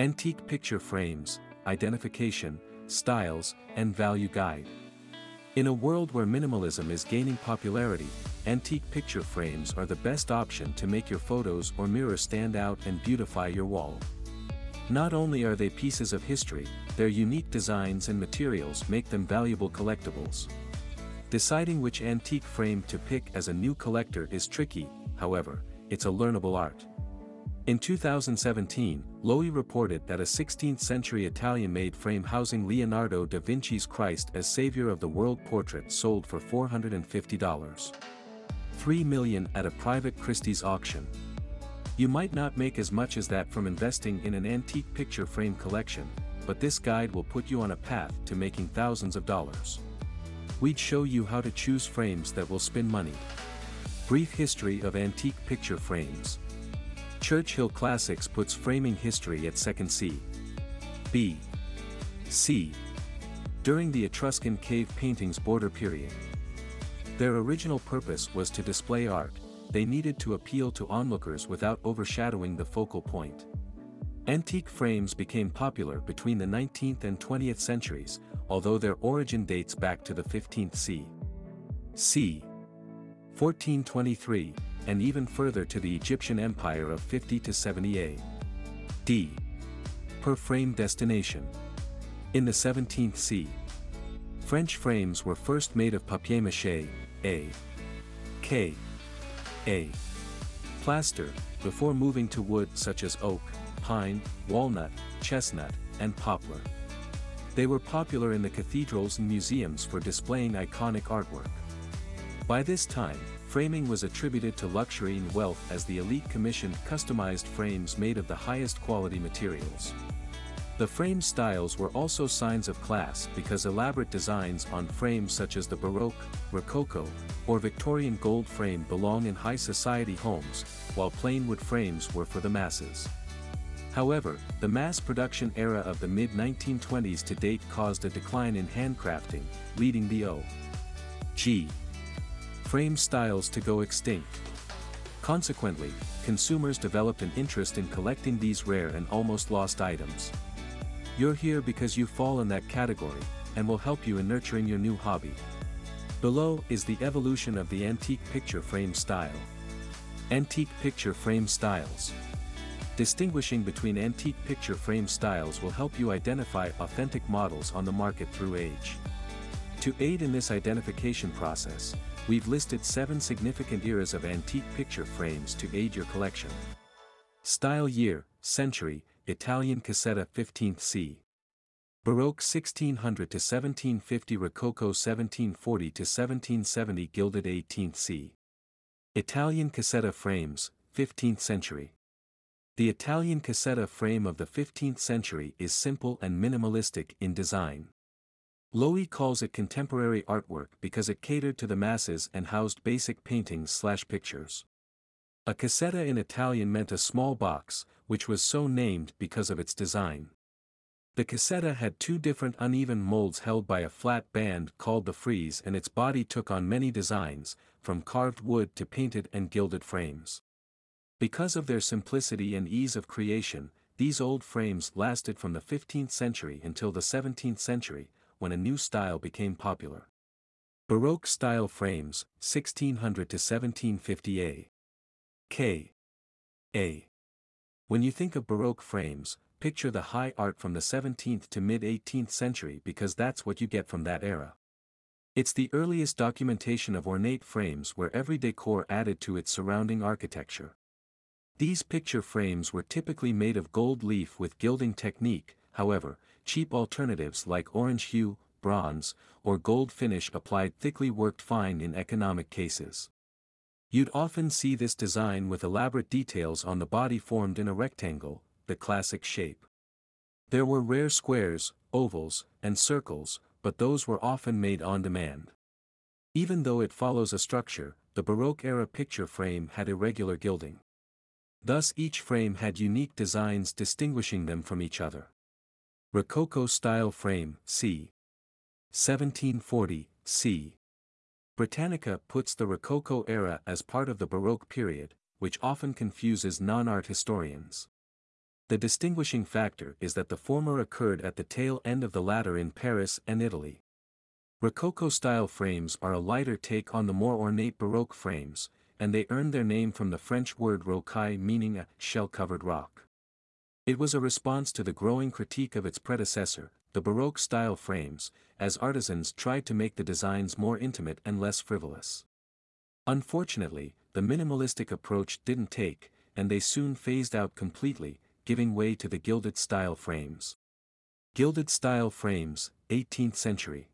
Antique Picture Frames, Identification, Styles, and Value Guide. In a world where minimalism is gaining popularity, antique picture frames are the best option to make your photos or mirror stand out and beautify your wall. Not only are they pieces of history, their unique designs and materials make them valuable collectibles. Deciding which antique frame to pick as a new collector is tricky, however, it's a learnable art. In 2017, Lowy reported that a 16th-century Italian-made frame housing Leonardo da Vinci's Christ as Savior of the World portrait sold for $450. 3 million at a private Christie's auction. You might not make as much as that from investing in an antique picture frame collection, but this guide will put you on a path to making thousands of dollars. We'd show you how to choose frames that will spin money. Brief history of antique picture frames. Churchill Classics puts framing history at second C. B. C. During the Etruscan cave paintings border period. Their original purpose was to display art, they needed to appeal to onlookers without overshadowing the focal point. Antique frames became popular between the 19th and 20th centuries, although their origin dates back to the 15th c. c. 1423, and even further to the Egyptian Empire of 50 to 70 A. D. Per frame destination. In the 17th c. French frames were first made of papier-mâché, A. K. A. Plaster, before moving to wood such as oak, pine, walnut, chestnut, and poplar. They were popular in the cathedrals and museums for displaying iconic artwork. By this time, framing was attributed to luxury and wealth as the elite commissioned customized frames made of the highest quality materials. The frame styles were also signs of class because elaborate designs on frames such as the Baroque, Rococo, or Victorian gold frame belong in high society homes, while plain wood frames were for the masses. However, the mass production era of the mid-1920s to date caused a decline in handcrafting, leading the O. G. Frame styles to go extinct. Consequently, consumers developed an interest in collecting these rare and almost lost items. You're here because you fall in that category, and will help you in nurturing your new hobby. Below is the evolution of the antique picture frame style. Antique picture frame styles. Distinguishing between antique picture frame styles will help you identify authentic models on the market through age. To aid in this identification process, we've listed 7 significant eras of antique picture frames to aid your collection. Style year, century, Italian Cassetta 15th c. Baroque 1600 to 1750 Rococo 1740 to 1770 Gilded 18th c. Italian Cassetta frames, 15th century. The Italian cassetta frame of the 15th century is simple and minimalistic in design. Lowy calls it contemporary artwork because it catered to the masses and housed basic paintings slash pictures. A cassetta in Italian meant a small box, which was so named because of its design. The cassetta had two different uneven molds held by a flat band called the frieze and its body took on many designs, from carved wood to painted and gilded frames. Because of their simplicity and ease of creation, these old frames lasted from the 15th century until the 17th century, when a new style became popular. Baroque style frames, 1600 to 1750 A. K. A. When you think of Baroque frames, picture the high art from the 17th to mid-18th century because that's what you get from that era. It's the earliest documentation of ornate frames where every decor added to its surrounding architecture. These picture frames were typically made of gold leaf with gilding technique, however, cheap alternatives like orange hue, bronze, or gold finish applied thickly worked fine in economic cases. You'd often see this design with elaborate details on the body formed in a rectangle, the classic shape. There were rare squares, ovals, and circles, but those were often made on demand. Even though it follows a structure, the Baroque-era picture frame had irregular gilding. Thus each frame had unique designs distinguishing them from each other. Rococo-style frame, c. 1740, c. Britannica puts the Rococo era as part of the Baroque period, which often confuses non-art historians. The distinguishing factor is that the former occurred at the tail end of the latter in Paris and Italy. Rococo-style frames are a lighter take on the more ornate Baroque frames, and they earned their name from the French word rocaille meaning a shell-covered rock. It was a response to the growing critique of its predecessor, the Baroque-style frames, as artisans tried to make the designs more intimate and less frivolous. Unfortunately, the minimalistic approach didn't take, and they soon phased out completely, giving way to the gilded-style frames. Gilded-style frames, 18th century.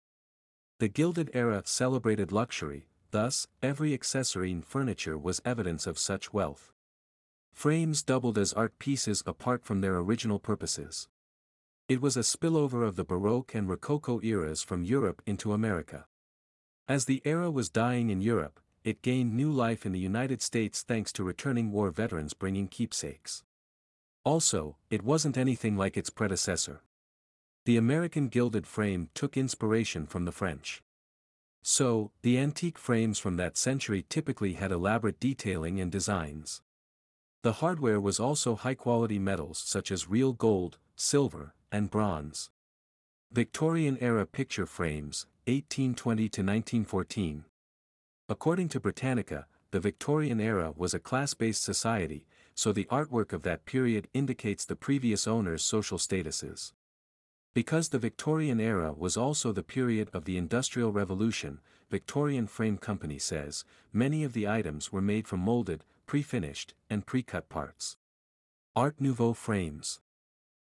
The Gilded era celebrated luxury, thus, every accessory in furniture was evidence of such wealth. Frames doubled as art pieces apart from their original purposes. It was a spillover of the Baroque and Rococo eras from Europe into America. As the era was dying in Europe, it gained new life in the United States thanks to returning war veterans bringing keepsakes. Also, it wasn't anything like its predecessor. The American gilded frame took inspiration from the French. So, the antique frames from that century typically had elaborate detailing and designs. The hardware was also high-quality metals such as real gold, silver, and bronze. Victorian-era picture frames, 1820 to 1914. According to Britannica, the Victorian era was a class-based society, so the artwork of that period indicates the previous owner's social statuses. Because the Victorian era was also the period of the Industrial Revolution, Victorian Frame Company says, many of the items were made from molded, pre-finished, and pre-cut parts. Art Nouveau frames.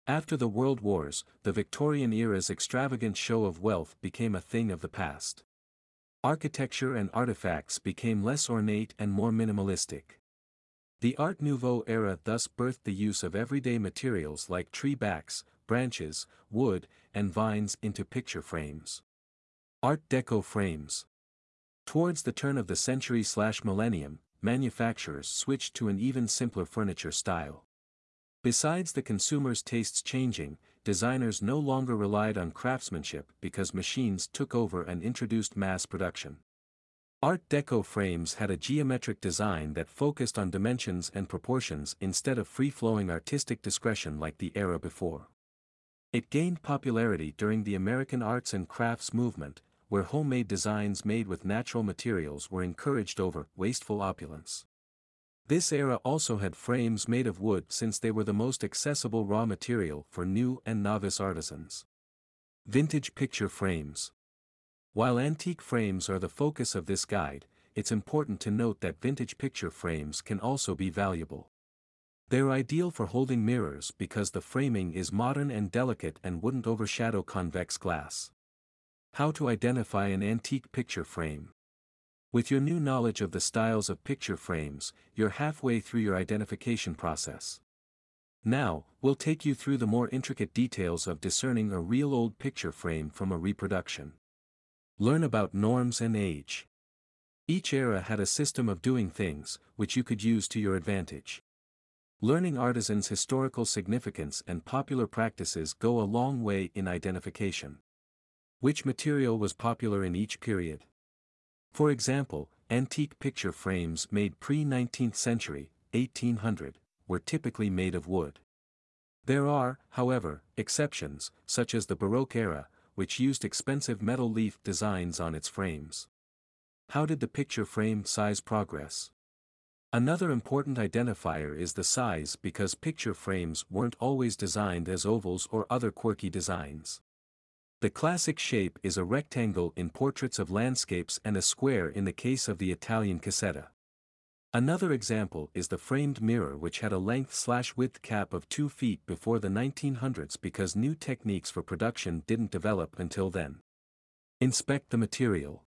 After the World Wars, the Victorian era's extravagant show of wealth became a thing of the past. Architecture and artifacts became less ornate and more minimalistic. The Art Nouveau era thus birthed the use of everyday materials like tree backs, branches, wood, and vines into picture frames. Art Deco frames. Towards the turn of the century slash millennium, manufacturers switched to an even simpler furniture style. Besides the consumer's tastes changing, designers no longer relied on craftsmanship because machines took over and introduced mass production. Art Deco frames had a geometric design that focused on dimensions and proportions instead of free-flowing artistic discretion like the era before. It gained popularity during the American arts and crafts movement, where homemade designs made with natural materials were encouraged over wasteful opulence. This era also had frames made of wood since they were the most accessible raw material for new and novice artisans. Vintage picture frames. While antique frames are the focus of this guide, it's important to note that vintage picture frames can also be valuable. They're ideal for holding mirrors because the framing is modern and delicate and wouldn't overshadow convex glass. How to identify an antique picture frame. With your new knowledge of the styles of picture frames, you're halfway through your identification process. Now, we'll take you through the more intricate details of discerning a real old picture frame from a reproduction. Learn about norms and age. Each era had a system of doing things, which you could use to your advantage. Learning artisans' historical significance and popular practices go a long way in identification. Which material was popular in each period? For example, antique picture frames made pre-19th century, 1800, were typically made of wood. There are, however, exceptions, such as the Baroque era, which used expensive metal leaf designs on its frames. How did the picture frame size progress? Another important identifier is the size because picture frames weren't always designed as ovals or other quirky designs. The classic shape is a rectangle in portraits of landscapes and a square in the case of the Italian cassetta. Another example is the framed mirror which had a length-slash-width cap of 2 feet before the 1900s because new techniques for production didn't develop until then. Inspect the material.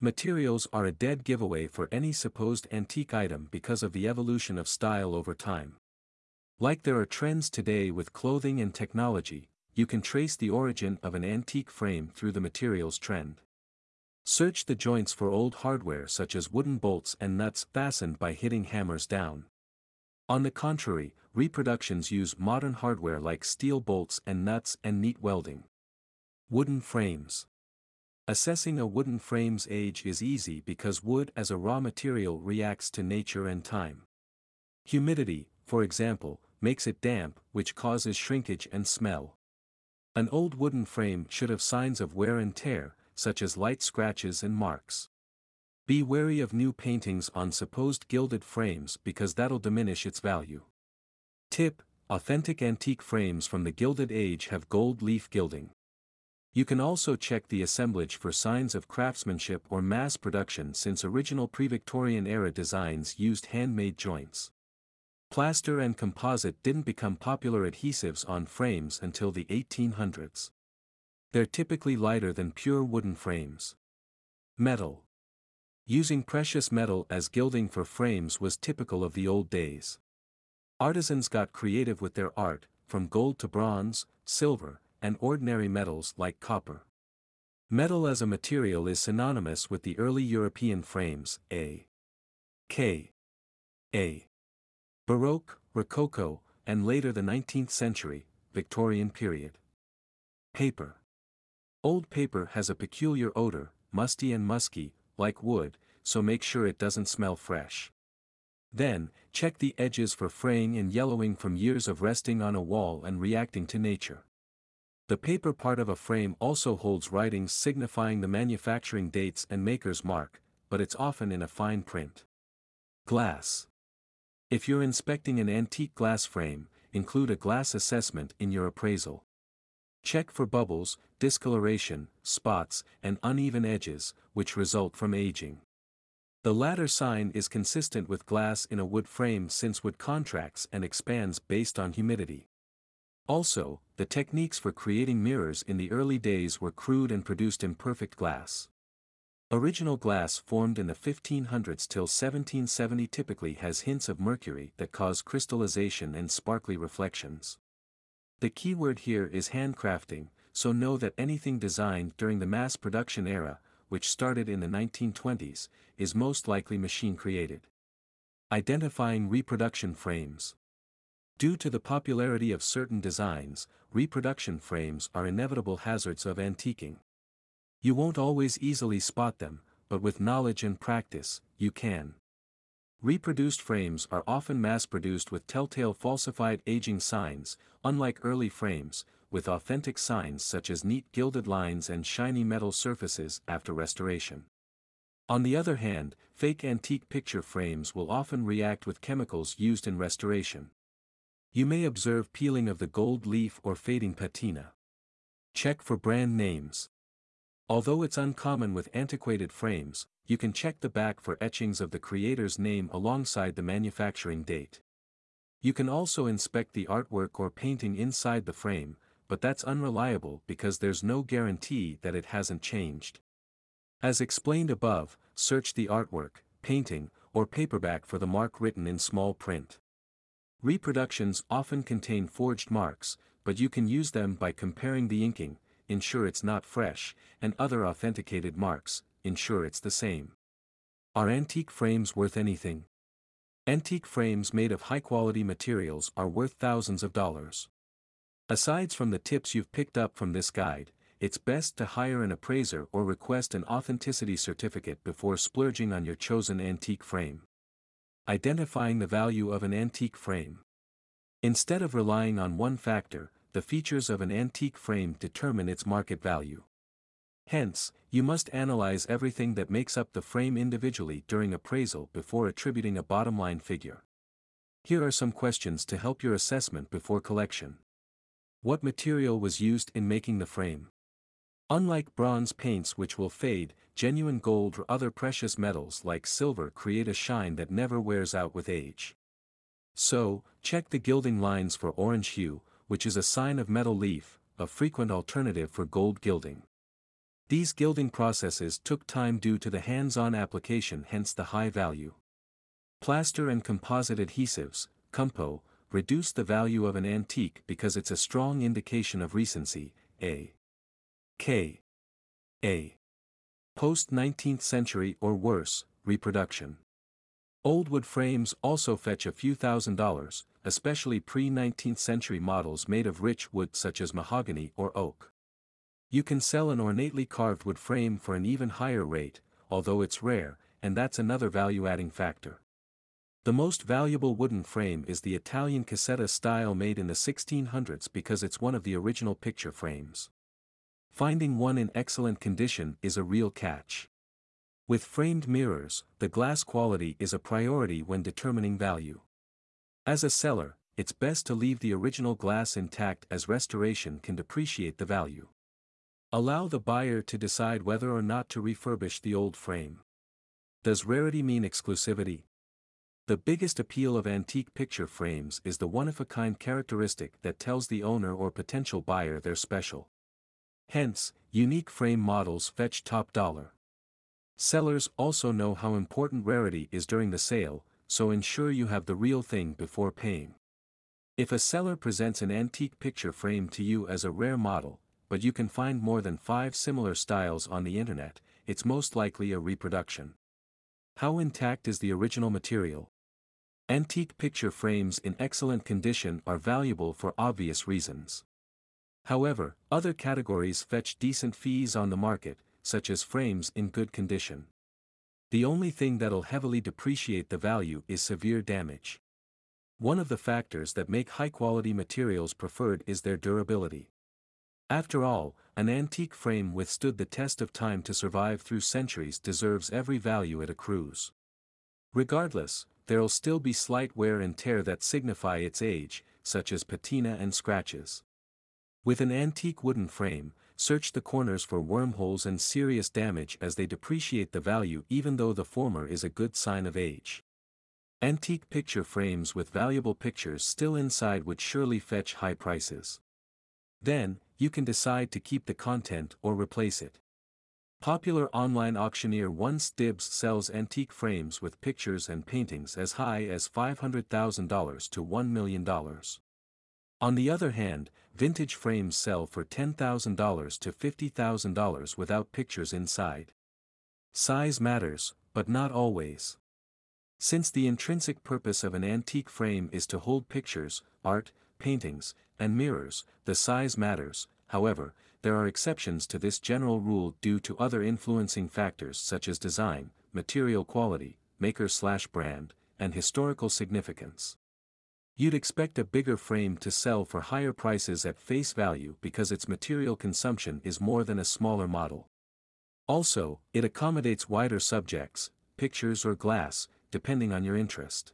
Materials are a dead giveaway for any supposed antique item because of the evolution of style over time. Like there are trends today with clothing and technology, you can trace the origin of an antique frame through the materials trend. Search the joints for old hardware such as wooden bolts and nuts fastened by hitting hammers down. On the contrary, reproductions use modern hardware like steel bolts and nuts and neat welding. Wooden frames. Assessing a wooden frame's age is easy because wood as a raw material reacts to nature and time. Humidity, for example, makes it damp, which causes shrinkage and smell. An old wooden frame should have signs of wear and tear, such as light scratches and marks. Be wary of new paintings on supposed gilded frames because that'll diminish its value. Tip, authentic antique frames from the Gilded Age have gold leaf gilding. You can also check the assemblage for signs of craftsmanship or mass production since original pre-Victorian era designs used handmade joints. Plaster and composite didn't become popular adhesives on frames until the 1800s. They're typically lighter than pure wooden frames. Metal. Using precious metal as gilding for frames was typical of the old days. Artisans got creative with their art, from gold to bronze, silver, and ordinary metals like copper. Metal as a material is synonymous with the early European frames, A. K. A. Baroque, Rococo, and later the 19th century, Victorian period. Paper. Old paper has a peculiar odor, musty and musky, like wood, so make sure it doesn't smell fresh. Then, check the edges for fraying and yellowing from years of resting on a wall and reacting to nature. The paper part of a frame also holds writings signifying the manufacturing dates and maker's mark, but it's often in a fine print. Glass. If you're inspecting an antique glass frame, include a glass assessment in your appraisal. Check for bubbles, discoloration, spots, and uneven edges, which result from aging. The latter sign is consistent with glass in a wood frame since wood contracts and expands based on humidity. Also, the techniques for creating mirrors in the early days were crude and produced imperfect glass. Original glass formed in the 1500s till 1770 typically has hints of mercury that cause crystallization and sparkly reflections. The key word here is handcrafting, so know that anything designed during the mass production era, which started in the 1920s, is most likely machine created. Identifying reproduction frames. Due to the popularity of certain designs, reproduction frames are inevitable hazards of antiquing. You won't always easily spot them, but with knowledge and practice, you can. Reproduced frames are often mass-produced with telltale falsified aging signs, unlike early frames, with authentic signs such as neat gilded lines and shiny metal surfaces after restoration. On the other hand, fake antique picture frames will often react with chemicals used in restoration. You may observe peeling of the gold leaf or fading patina. Check for brand names. Although it's uncommon with antiquated frames, you can check the back for etchings of the creator's name alongside the manufacturing date. You can also inspect the artwork or painting inside the frame, but that's unreliable because there's no guarantee that it hasn't changed. As explained above, search the artwork, painting, or paperback for the mark written in small print. Reproductions often contain forged marks, but you can use them by comparing the inking, ensure it's not fresh, and other authenticated marks, ensure it's the same. Are antique frames worth anything? Antique frames made of high-quality materials are worth thousands of dollars. Aside from the tips you've picked up from this guide, it's best to hire an appraiser or request an authenticity certificate before splurging on your chosen antique frame. Identifying the value of an antique frame. Instead of relying on one factor, the features of an antique frame determine its market value. Hence, you must analyze everything that makes up the frame individually during appraisal before attributing a bottom line figure. Here are some questions to help your assessment before collection. What material was used in making the frame? Unlike bronze paints which will fade, genuine gold or other precious metals like silver create a shine that never wears out with age. So, check the gilding lines for orange hue, which is a sign of metal leaf, a frequent alternative for gold gilding. These gilding processes took time due to the hands-on application hence the high value. Plaster and composite adhesives, compo, reduce the value of an antique because it's a strong indication of recency, a. K. A. Post-19th century or worse, reproduction. Old wood frames also fetch a few thousand dollars, especially pre-19th century models made of rich wood such as mahogany or oak. You can sell an ornately carved wood frame for an even higher rate, although it's rare, and that's another value-adding factor. The most valuable wooden frame is the Italian cassetta style made in the 1600s because it's one of the original picture frames. Finding one in excellent condition is a real catch. With framed mirrors, the glass quality is a priority when determining value. As a seller, it's best to leave the original glass intact as restoration can depreciate the value. Allow the buyer to decide whether or not to refurbish the old frame. Does rarity mean exclusivity? The biggest appeal of antique picture frames is the one-of-a-kind characteristic that tells the owner or potential buyer they're special. Hence, unique frame models fetch top dollar. Sellers also know how important rarity is during the sale, so ensure you have the real thing before paying. If a seller presents an antique picture frame to you as a rare model, but you can find more than five similar styles on the internet, it's most likely a reproduction. How intact is the original material? Antique picture frames in excellent condition are valuable for obvious reasons. However, other categories fetch decent fees on the market, such as frames in good condition. The only thing that'll heavily depreciate the value is severe damage. One of the factors that make high-quality materials preferred is their durability. After all, an antique frame withstood the test of time to survive through centuries deserves every value it accrues. Regardless, there'll still be slight wear and tear that signify its age, such as patina and scratches. With an antique wooden frame, search the corners for wormholes and serious damage as they depreciate the value even though the former is a good sign of age. Antique picture frames with valuable pictures still inside would surely fetch high prices. Then, you can decide to keep the content or replace it. Popular online auctioneer Once Dibs sells antique frames with pictures and paintings as high as $500,000 to $1 million. On the other hand, vintage frames sell for $10,000 to $50,000 without pictures inside. Size matters, but not always. Since the intrinsic purpose of an antique frame is to hold pictures, art, paintings, and mirrors, the size matters, however, there are exceptions to this general rule due to other influencing factors such as design, material quality, maker-slash-brand, and historical significance. You'd expect a bigger frame to sell for higher prices at face value because its material consumption is more than a smaller model. Also, it accommodates wider subjects, pictures or glass, depending on your interest.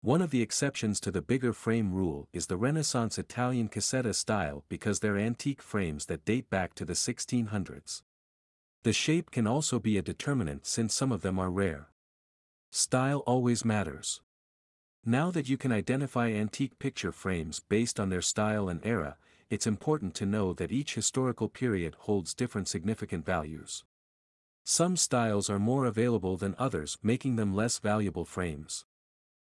One of the exceptions to the bigger frame rule is the Renaissance Italian cassetta style because they're antique frames that date back to the 1600s. The shape can also be a determinant since some of them are rare. Style always matters. Now that you can identify antique picture frames based on their style and era, it's important to know that each historical period holds different significant values. Some styles are more available than others making them less valuable frames.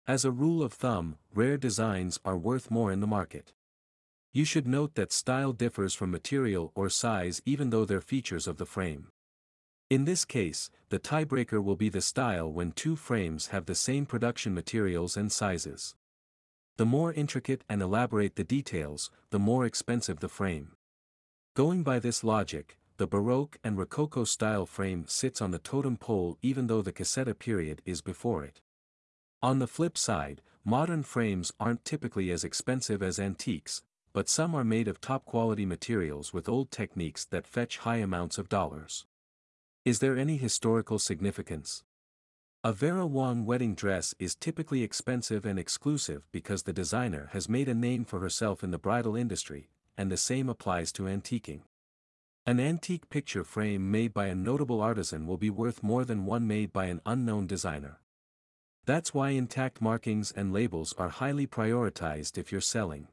As a rule of thumb, rare designs are worth more in the market. You should note that style differs from material or size even though they're features of the frame. In this case, the tiebreaker will be the style when two frames have the same production materials and sizes. The more intricate and elaborate the details, the more expensive the frame. Going by this logic, the Baroque and Rococo style frame sits on the totem pole even though the Cassetta period is before it. On the flip side, modern frames aren't typically as expensive as antiques, but some are made of top-quality materials with old techniques that fetch high amounts of dollars. Is there any historical significance? A Vera Wang wedding dress is typically expensive and exclusive because the designer has made a name for herself in the bridal industry, and the same applies to antiquing. An antique picture frame made by a notable artisan will be worth more than one made by an unknown designer. That's why intact markings and labels are highly prioritized if you're selling.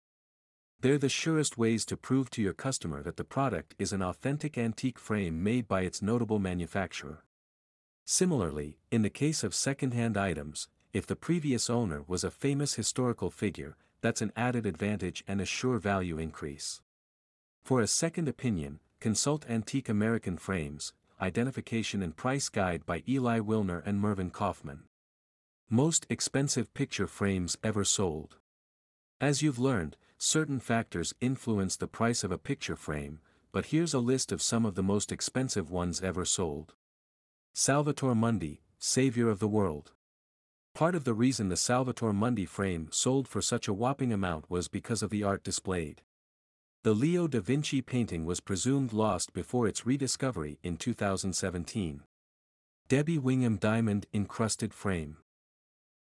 They're the surest ways to prove to your customer that the product is an authentic antique frame made by its notable manufacturer. Similarly, in the case of second-hand items, if the previous owner was a famous historical figure, that's an added advantage and a sure value increase. For a second opinion, consult Antique American Frames, Identification and Price Guide by Eli Wilner and Mervyn Kaufman. Most expensive picture frames ever sold. As you've learned, certain factors influence the price of a picture frame, but here's a list of some of the most expensive ones ever sold. Salvator Mundi, Savior of the World. Part of the reason the Salvator Mundi frame sold for such a whopping amount was because of the art displayed. The Leo da Vinci painting was presumed lost before its rediscovery in 2017. Debbie Wingham Diamond Encrusted Frame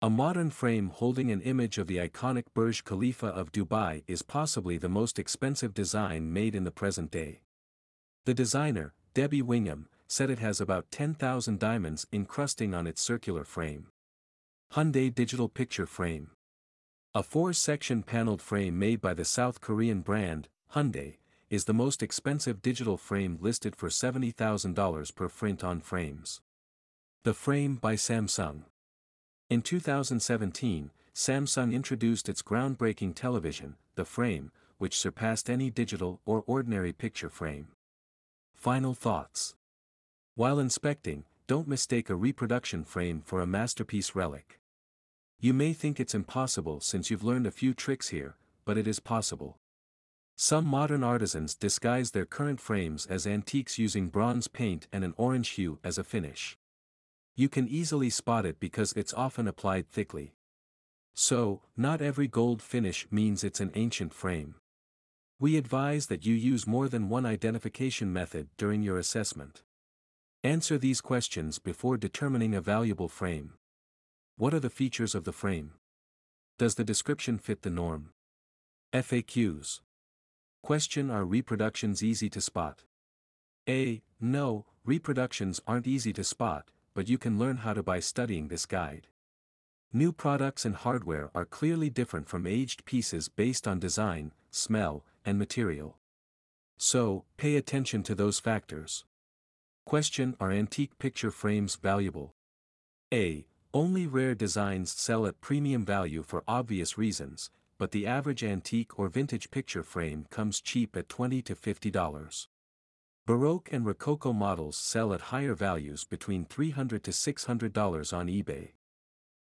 A modern frame holding an image of the iconic Burj Khalifa of Dubai is possibly the most expensive design made in the present day. The designer, Debbie Wingham, said it has about 10,000 diamonds encrusting on its circular frame. Hyundai Digital Picture Frame A four-section paneled frame made by the South Korean brand, Hyundai, is the most expensive digital frame listed for $70,000 per print on frames. The Frame by Samsung In 2017, Samsung introduced its groundbreaking television, the Frame, which surpassed any digital or ordinary picture frame. Final thoughts. While inspecting, don't mistake a reproduction frame for a masterpiece relic. You may think it's impossible since you've learned a few tricks here, but it is possible. Some modern artisans disguise their current frames as antiques using bronze paint and an orange hue as a finish. You can easily spot it because it's often applied thickly. So, not every gold finish means it's an ancient frame. We advise that you use more than one identification method during your assessment. Answer these questions before determining a valuable frame. What are the features of the frame? Does the description fit the norm? FAQs. Question Are reproductions easy to spot? A. No, reproductions aren't easy to spot, but you can learn how to by studying this guide. New products and hardware are clearly different from aged pieces based on design, smell, and material. So, pay attention to those factors. Question Are antique picture frames valuable? A. Only rare designs sell at premium value for obvious reasons, but the average antique or vintage picture frame comes cheap at 20 to $50. Baroque and Rococo models sell at higher values between 300 to $600 on eBay.